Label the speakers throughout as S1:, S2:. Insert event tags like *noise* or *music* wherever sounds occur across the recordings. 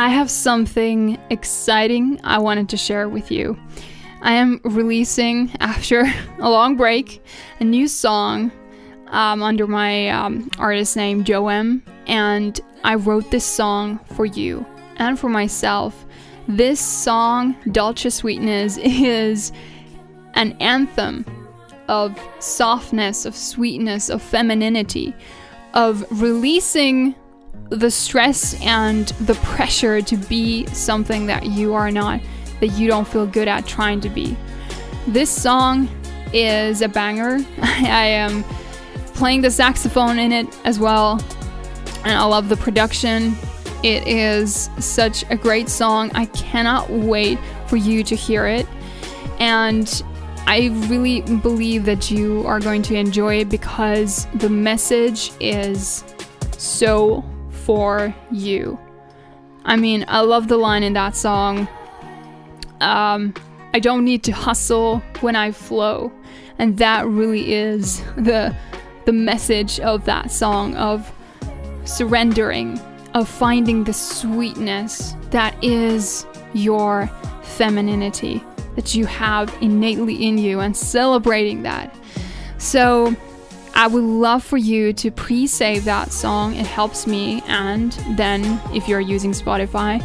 S1: I have something exciting I wanted to share with you. I am releasing, *laughs* after a long break, a new song um, under my um, artist name, Joem, and I wrote this song for you and for myself. This song, Dolce Sweetness, *laughs* is an anthem of softness, of sweetness, of femininity, of releasing the stress and the pressure to be something that you are not, that you don't feel good at trying to be. This song is a banger. *laughs* I am playing the saxophone in it as well, and I love the production. It is such a great song. I cannot wait for you to hear it. And I really believe that you are going to enjoy it because the message is so for you. I mean, I love the line in that song. Um, I don't need to hustle when I flow, and that really is the the message of that song of surrendering, of finding the sweetness that is your femininity that you have innately in you and celebrating that. So, I would love for you to pre save that song. It helps me. And then, if you're using Spotify,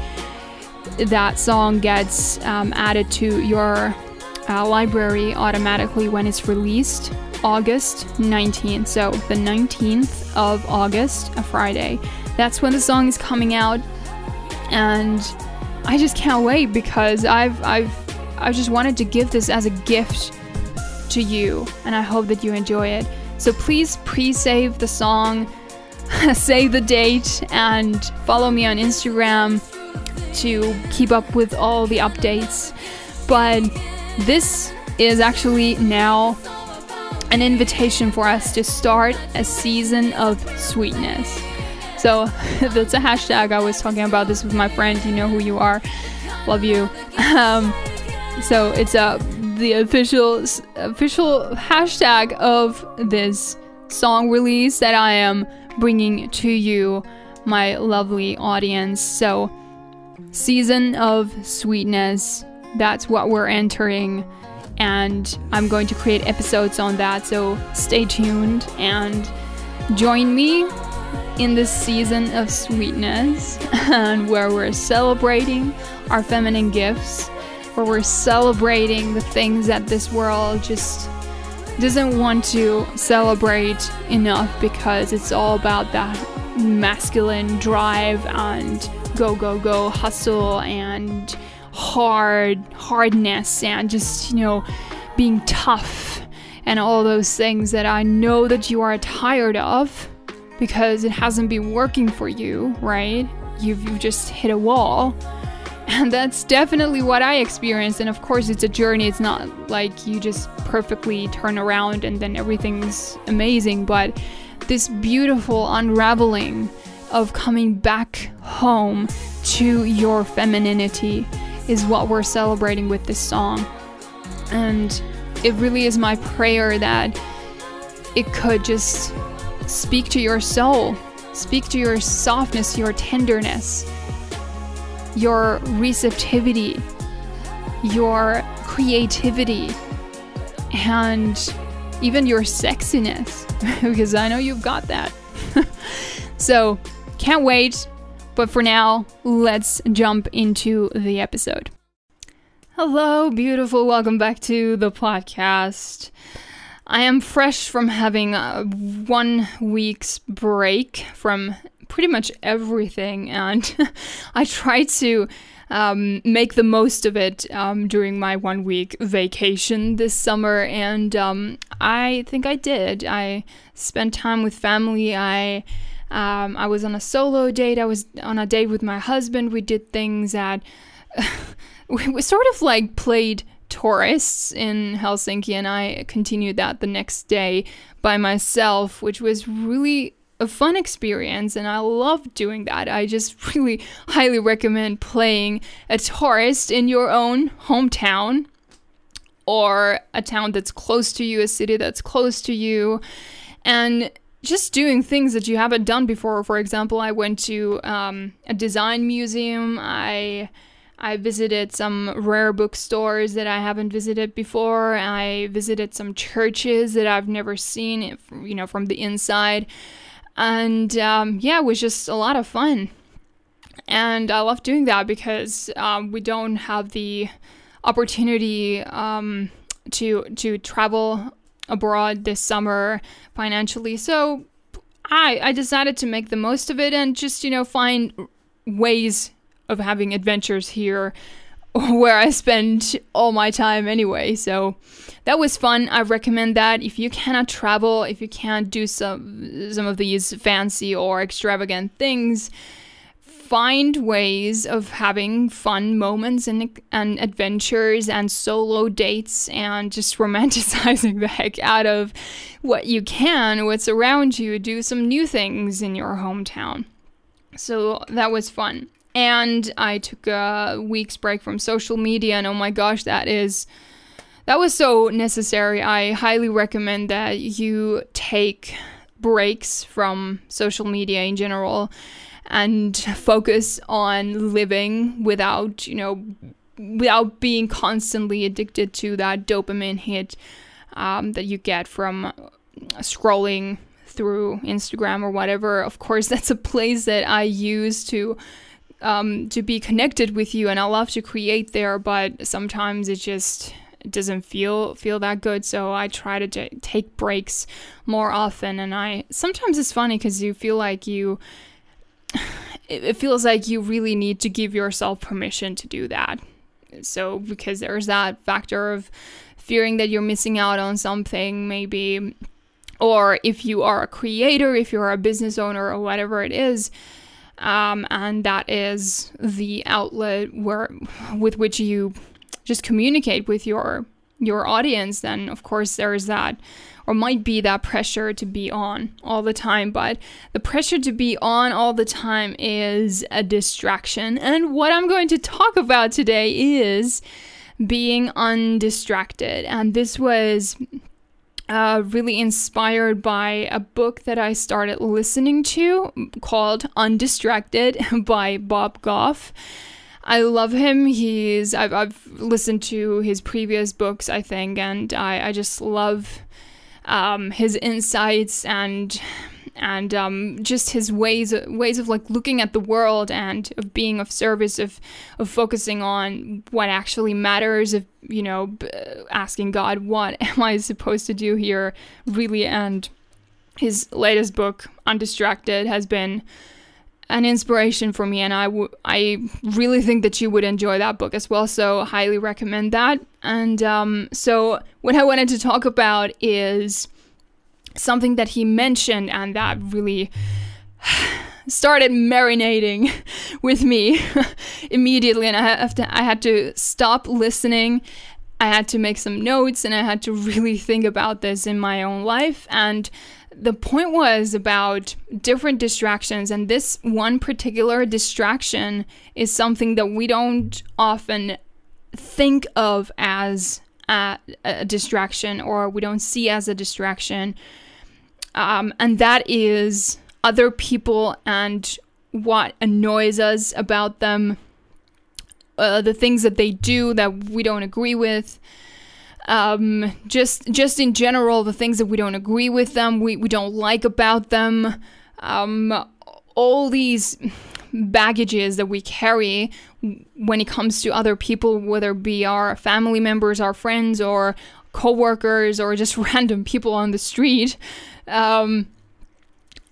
S1: that song gets um, added to your uh, library automatically when it's released August 19th. So, the 19th of August, a Friday. That's when the song is coming out. And I just can't wait because I've, I've, I just wanted to give this as a gift to you. And I hope that you enjoy it. So please pre save the song, *laughs* save the date, and follow me on Instagram to keep up with all the updates. But this is actually now an invitation for us to start a season of sweetness. So *laughs* that's a hashtag. I was talking about this with my friend. You know who you are. Love you. *laughs* Um, so it's a the official official hashtag of this song release that I am bringing to you, my lovely audience. So, season of sweetness. That's what we're entering, and I'm going to create episodes on that. So stay tuned and join me in this season of sweetness, *laughs* and where we're celebrating our feminine gifts where we're celebrating the things that this world just doesn't want to celebrate enough because it's all about that masculine drive and go go go hustle and hard hardness and just you know being tough and all those things that I know that you are tired of because it hasn't been working for you, right? You've, you've just hit a wall. And that's definitely what I experienced. And of course, it's a journey. It's not like you just perfectly turn around and then everything's amazing. But this beautiful unraveling of coming back home to your femininity is what we're celebrating with this song. And it really is my prayer that it could just speak to your soul, speak to your softness, your tenderness your receptivity, your creativity, and even your sexiness, *laughs* because I know you've got that. *laughs* so, can't wait. But for now, let's jump into the episode. Hello, beautiful. Welcome back to the podcast. I am fresh from having one week's break from pretty much everything, and *laughs* I tried to um, make the most of it um, during my one week vacation this summer, and um, I think I did. I spent time with family. I um, I was on a solo date. I was on a date with my husband. We did things that *laughs* we sort of like played tourists in Helsinki, and I continued that the next day by myself, which was really a fun experience and I love doing that. I just *laughs* really highly recommend playing a tourist in your own hometown or a town that's close to you, a city that's close to you, and just doing things that you haven't done before. For example, I went to um, a design museum. I I visited some rare bookstores that I haven't visited before. I visited some churches that I've never seen, you know, from the inside. And um, yeah, it was just a lot of fun. And I love doing that because um, we don't have the opportunity um, to to travel abroad this summer financially. So I I decided to make the most of it and just you know find ways of having adventures here *laughs* where I spend all my time anyway. So that was fun. I recommend that if you cannot travel, if you can't do some some of these fancy or extravagant things, find ways of having fun moments and and adventures and solo dates and just *laughs* romanticizing the heck out of what you can, what's around you, do some new things in your hometown. So that was fun and I took a week's break from social media and oh my gosh that is that was so necessary. I highly recommend that you take breaks from social media in general and focus on living without, you know, without being constantly addicted to that dopamine hit um, that you get from scrolling through Instagram or whatever. Of course, *laughs* that's a place that I use to um, to be connected with you, and I love to create there, but sometimes it just doesn't feel feel that good. So I try to t- take breaks more often, and I sometimes it's funny because you feel like you. It feels like you really need to give yourself permission to do that. So, because there's that factor of fearing that you're missing out on something, maybe, or if you are a creator, if you're a business owner, or whatever it is, um, and that is the outlet where with which you just communicate with your your audience then of course there's that or might be that pressure to be on all the time. But the pressure to be on all the time is a distraction. And what i'm going to talk about today is being undistracted. And this was uh, really inspired by a book that I started listening to called Undistracted *laughs* by Bob Goff. I love him. He's I've, I've listened to his previous books, I think, and I, I just love um, his insights and and um, just his ways ways of like looking at the world and of being of service of of focusing on what actually matters of you know asking God what *laughs* am I supposed to do here? Really and his latest book Undistracted has been an inspiration for me and I, w- I really think that you would enjoy that book as well so highly recommend that. And um, so what i wanted to talk about is something that he mentioned and that really started marinating *laughs* with me *laughs* immediately. And I have to I had to stop listening. I had to make some notes and I had to really think about this in my own life. And the point was about different distractions. And this one particular distraction is something that we don't often think of as a, a distraction or we don't see as a distraction um, and that is other people and what annoys us about them, uh, the things that they do that we don't agree with. Um, just just in general, the things that we don't agree with them, we, we don't like about them, um, all these baggages that we carry when it comes to other people, whether it be our family members, our friends, or coworkers, or just *laughs* random people on the street um,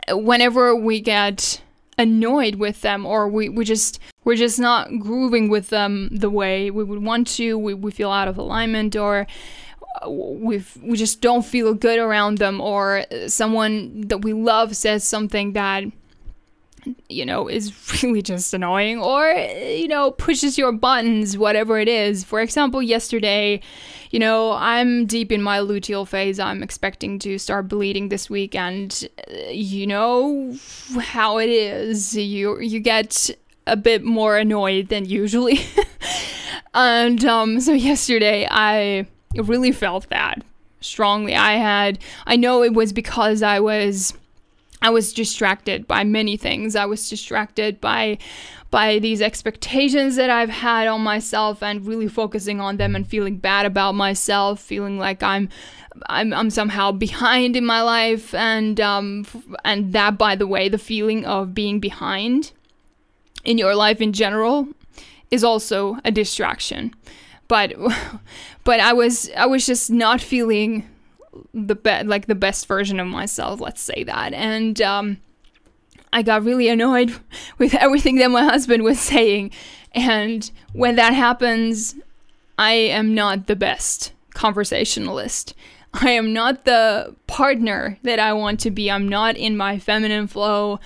S1: whenever we get annoyed with them or we, we just we're just not grooving with them the way we would want to we, we feel out of alignment or we we just don't feel good around them or someone that we love says something that you know is *laughs* really just annoying or you know pushes your buttons whatever it is for example yesterday you know, I'm deep in my luteal phase. I'm expecting to start bleeding this week, and uh, you know how it is. You you get a bit more annoyed than usually, *laughs* and um, so yesterday I really felt that strongly. I had I know it was because I was I was distracted by many things. I was distracted by by these expectations that I've had on myself and really focusing on them and feeling bad about myself, feeling like I'm I'm, I'm somehow behind in my life and um and that by the way, the feeling of being behind in your life in general is also a distraction. But *laughs* but I was I was just not feeling the be- like the best version of myself, let's say that. And um I got really annoyed *laughs* with everything that my husband was saying. And when that happens, I am not the best conversationalist. I am not the partner that I want to be. I'm not in my feminine flow.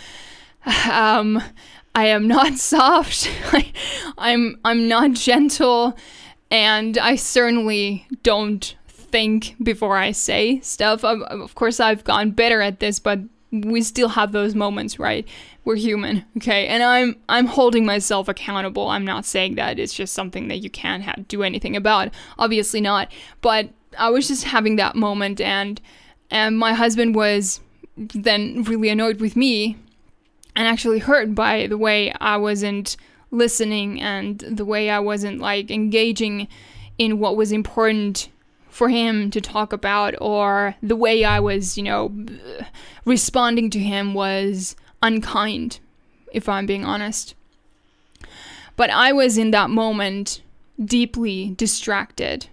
S1: *sighs* Um, I am not *laughs* soft. I, *laughs* I'm I'm not gentle, and I certainly don't think before I say stuff. Of, course, I've gotten better at this, but we still have those moments, right? We're human, okay? And I'm I'm holding myself accountable. I'm not saying that it's just something that you can't ha- do anything about. Obviously not. But I was just having that moment, and and my husband was then really annoyed with me, and actually hurt by the way I wasn't listening and the way I wasn't like engaging in what was important for him to talk about or the way I was, you know, responding to him was unkind, if I'm being honest. But I was in that moment deeply distracted.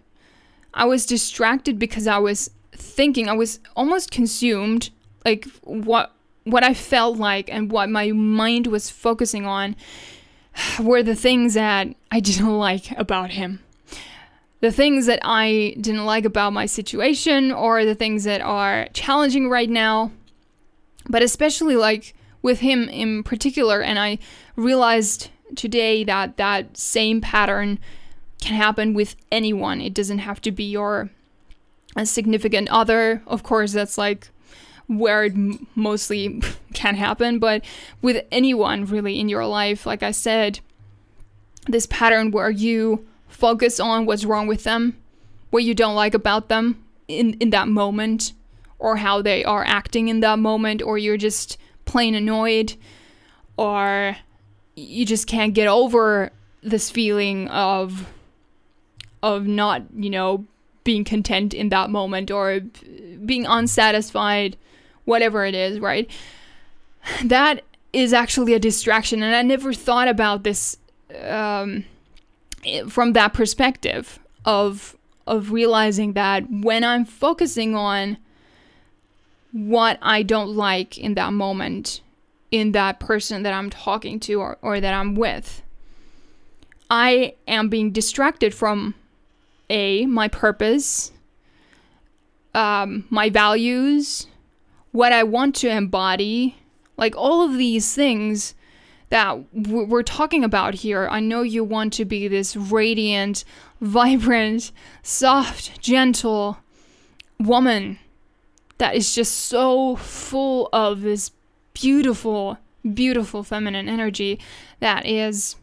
S1: I was distracted because I was thinking, I was almost consumed, like what what I felt like and what my mind was focusing on were the things that I didn't *laughs* like about him the things that I didn't like about my situation or the things that are challenging right now. But especially like with him in particular, and I realized today that that same pattern can happen with anyone. It doesn't have to be your a significant other. Of course, that's like where it mostly *laughs* can happen, but with anyone really in your life, like I said, this pattern where you focus on what's wrong with them, what you don't like about them in, in that moment, or how they are acting in that moment, or you're just plain annoyed, or you just can't get over this feeling of of not, you know, being content in that moment or being unsatisfied, whatever it is, right? That is actually a distraction, and I never thought about this um, from that perspective of of realizing that when I'm focusing on what I don't like in that moment, in that person that I'm talking to or, or that I'm with, I am being distracted from A, my purpose, um, my values, what I want to embody, like all of these things that we're talking about here. I know you want to be this radiant, vibrant, soft, gentle woman that is just so full of this beautiful, beautiful feminine energy that is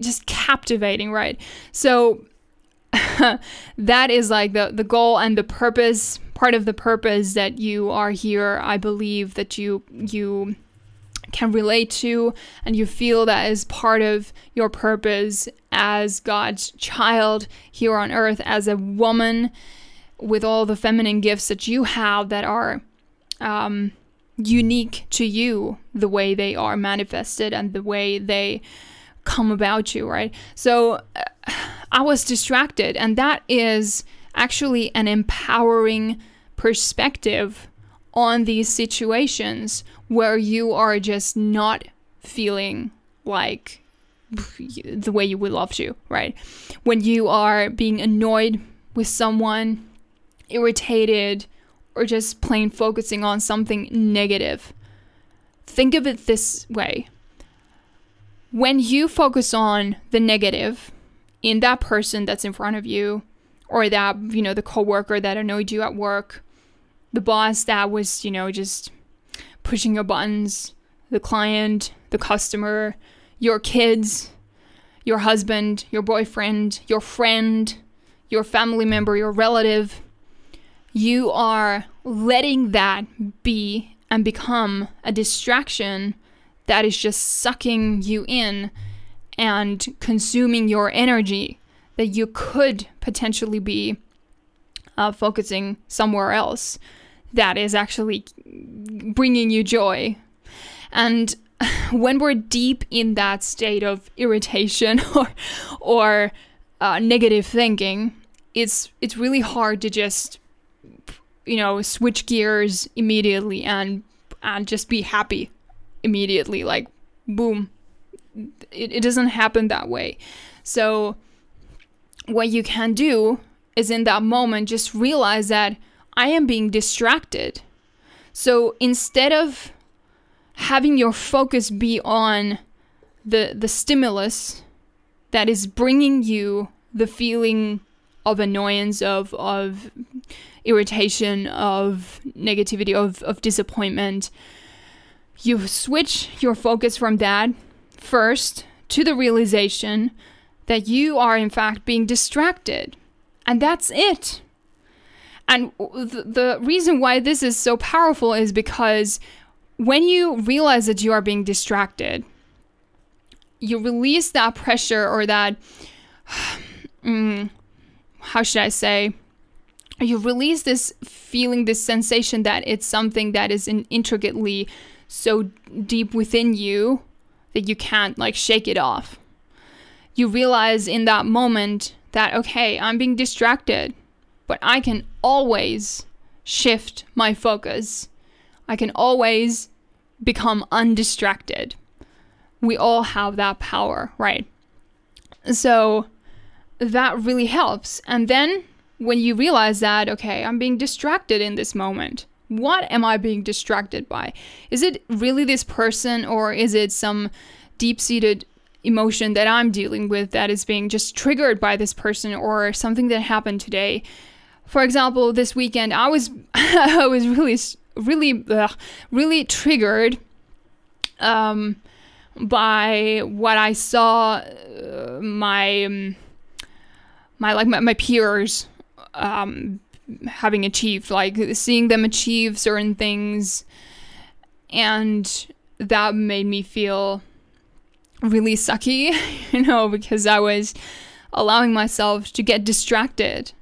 S1: just captivating, right? So *laughs* that is like the the goal and the purpose, part of the purpose that you are here. I believe that you you can relate to and you feel that is part of your purpose as God's child here on earth, as a woman with all the feminine gifts that you have that are um, unique to you, the way they are manifested and the way they come about you, right? So uh, I was distracted, and that is actually an empowering perspective on these situations where you are just not feeling like the way you would love to, right? When you are being annoyed with someone, irritated, or just plain focusing on something negative. Think of it this way. When you focus on the negative in that person that's in front of you, or that, you know, the coworker that annoyed you at work, the boss that was, you know, just pushing your buttons, the client, the customer, your kids, your husband, your boyfriend, your friend, your family member, your relative. You are letting that be and become a distraction that is just sucking you in and consuming your energy that you could potentially be uh, focusing somewhere else that is actually bringing you joy. And *laughs* when we're deep in that state of irritation *laughs* or or uh, negative thinking, it's it's really hard to just you know switch gears immediately and and just be happy immediately like boom it, it doesn't happen that way so what you can do is in that moment just realize that i am being distracted. So instead of having your focus be on the the stimulus that is bringing you the feeling of annoyance of of irritation of negativity of of disappointment you switch your focus from that first to the realization that you are in fact being distracted and that's it and the, the reason why this is so powerful is because when you realize that you are being distracted, you release that pressure or that, *sighs* mm, how should I say, you release this feeling, this sensation that it's something that is in intricately so deep within you that you can't like shake it off. You realize in that moment that, okay, I'm being distracted, but I can always shift my focus I can always become undistracted. We all have that power, right? So that really helps. And then when you realize that, okay, I'm being distracted in this moment. What am I being distracted by? Is it really this person or is it some deep seated emotion that I'm dealing with that is being just triggered by this person or something that happened today? For example, this weekend I was *laughs* I was really really, ugh, really triggered um, by what I saw uh, my um, my like my, my peers um, having achieved, like seeing them achieve certain things, and that made me feel really sucky, *laughs* you know, because I was allowing myself to get distracted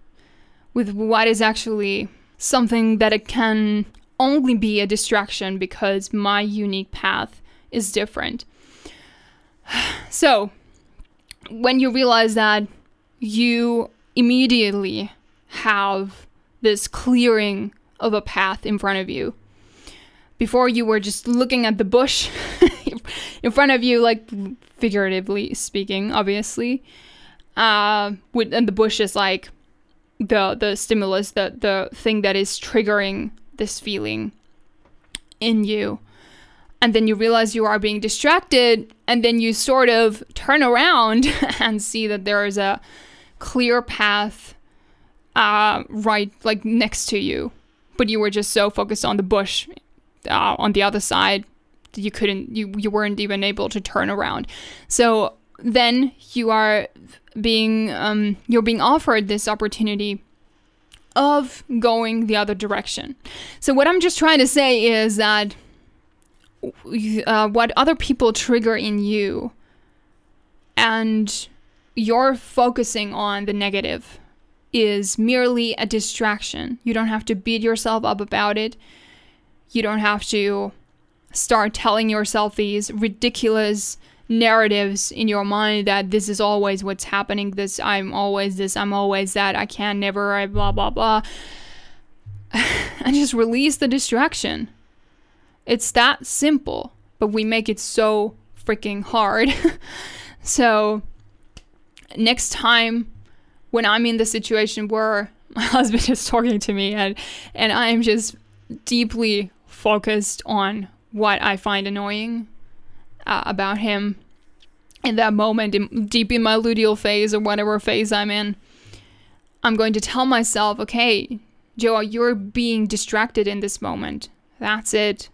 S1: with what is actually something that it can only be a distraction because my unique path is different. *sighs* So, when you realize that you immediately have this clearing of a path in front of you, before you were just looking at the bush *laughs* in front of you, like figuratively speaking, obviously. Uh, with, and the bush is like the the stimulus, the the thing that is triggering this feeling in you. And then you realize you are being distracted, and then you sort of turn around *laughs* and see that there is a clear path uh, right like next to you. But you were just so focused on the bush uh, on the other side you couldn't, you, you weren't even able to turn around. So then you are being, um, you're being offered this opportunity of going the other direction. So, what I'm just trying to say is that uh, what other people trigger in you and you're focusing on the negative is merely a distraction. You don't have to beat yourself up about it. You don't have to start telling yourself these ridiculous narratives in your mind that this is always what's happening this i'm always this i'm always that i can never i blah blah blah. *sighs* And just release the distraction. It's that simple but we make it so freaking hard. *laughs* So next time when i'm in the situation where my *laughs* husband is talking to me and and i'm just deeply focused on what i find annoying uh, about him in that moment, in, deep in my luteal phase or whatever phase I'm in, I'm going to tell myself, okay, Joa, you're being distracted in this moment. That's it.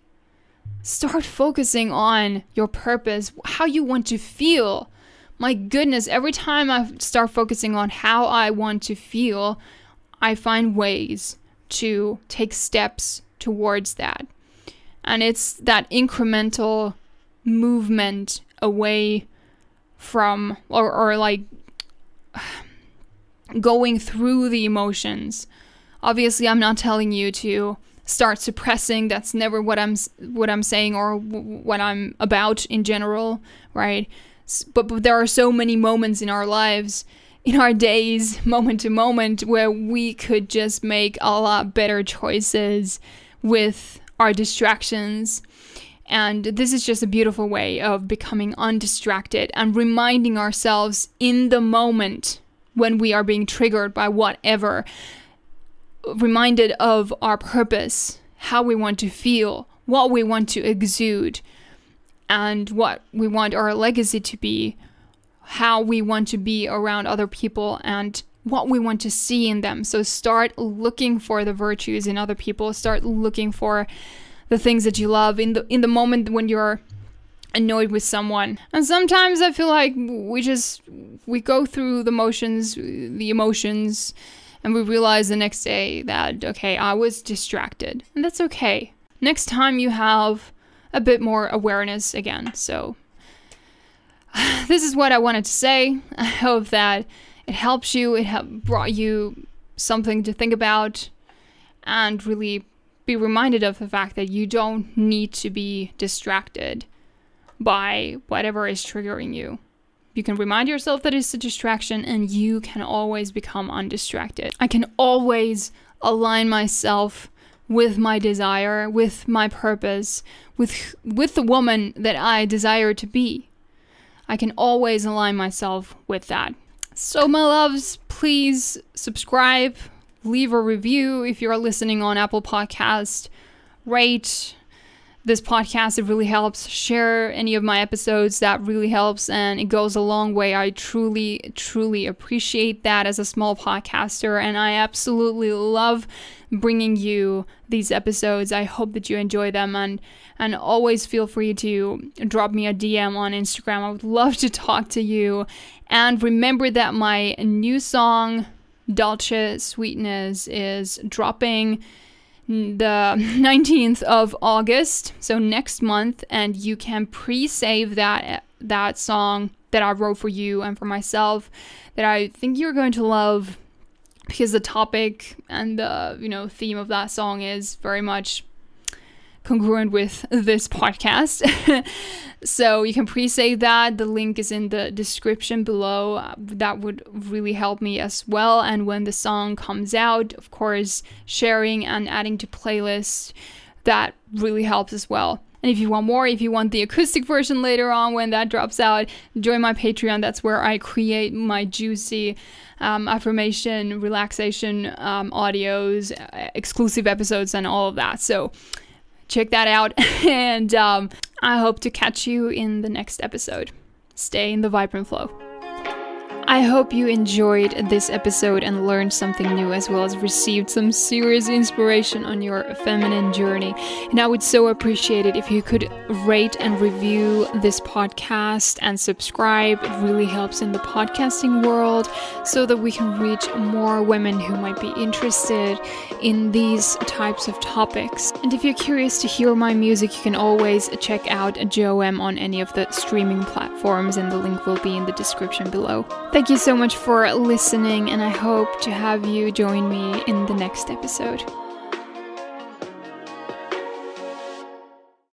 S1: Start focusing on your purpose, how you want to feel. My goodness, every time I start focusing on how I want to feel, I find ways to take steps towards that. And it's that incremental movement away from, or, or like *sighs* going through the emotions. Obviously, I'm not telling you to start suppressing. That's never what I'm what I'm saying or w- what I'm about in general, right? But, but there are so many moments in our lives, in our days, *laughs* moment to moment, where we could just make a lot better choices with our distractions. And this is just a beautiful way of becoming undistracted and reminding ourselves in the moment when we are being triggered by whatever reminded of our purpose, how we want to feel, what we want to exude, and what we want our legacy to be, how we want to be around other people, and what we want to see in them. So start looking for the virtues in other people, start looking for the things that you love in the in the moment when you're annoyed with someone. And sometimes I feel like we just we go through the motions, the emotions and we realize the next day that, okay, I was distracted. And that's okay. Next time you have a bit more awareness again. So, *sighs* this is what I wanted to say. I hope that it helps you, it brought you something to think about, and really be reminded of the fact that you don't need to be distracted by whatever is triggering you. You can remind yourself that it's a distraction and you can always become undistracted. I can always align myself with my desire, with my purpose, with with the woman that I desire to be. I can always align myself with that. So my loves, please subscribe, leave a review if you're listening on Apple Podcast, rate, this podcast. It really helps. Share any of my episodes. That really helps and it goes a long way. I truly, truly appreciate that as a small podcaster. And I absolutely love bringing you these episodes. I hope that you enjoy them and and always feel free to drop me a DM on Instagram. I would love to talk to you. And remember that my new song Dolce Sweetness is dropping the *laughs* 19th of August, so next month, and you can pre-save that that song that I wrote for you and for myself that I think you're going to love because the topic and the you know theme of that song is very much congruent with this podcast. *laughs* so you can pre-save that. The link is in the description below. That would really help me as well. And when the song comes out, of course, sharing and adding to playlists, that really helps as well. And if you want more, if you want the acoustic version later on when that drops out, join my Patreon. That's where I create my juicy um, affirmation, relaxation um, audios, uh, exclusive episodes, and all of that. So check that out. *laughs* and um, I hope to catch you in the next episode. Stay in the vibrant flow. I hope you enjoyed this episode and learned something new as well as received some serious inspiration on your feminine journey. And I would so appreciate it if you could rate and review this podcast and subscribe. It really helps in the podcasting world so that we can reach more women who might be interested in these types of topics. And if you're curious to hear my music, you can always check out JOM on any of the streaming platforms, and the link will be in the description below. Thank you so much for listening, and I hope to have you join me in the next episode.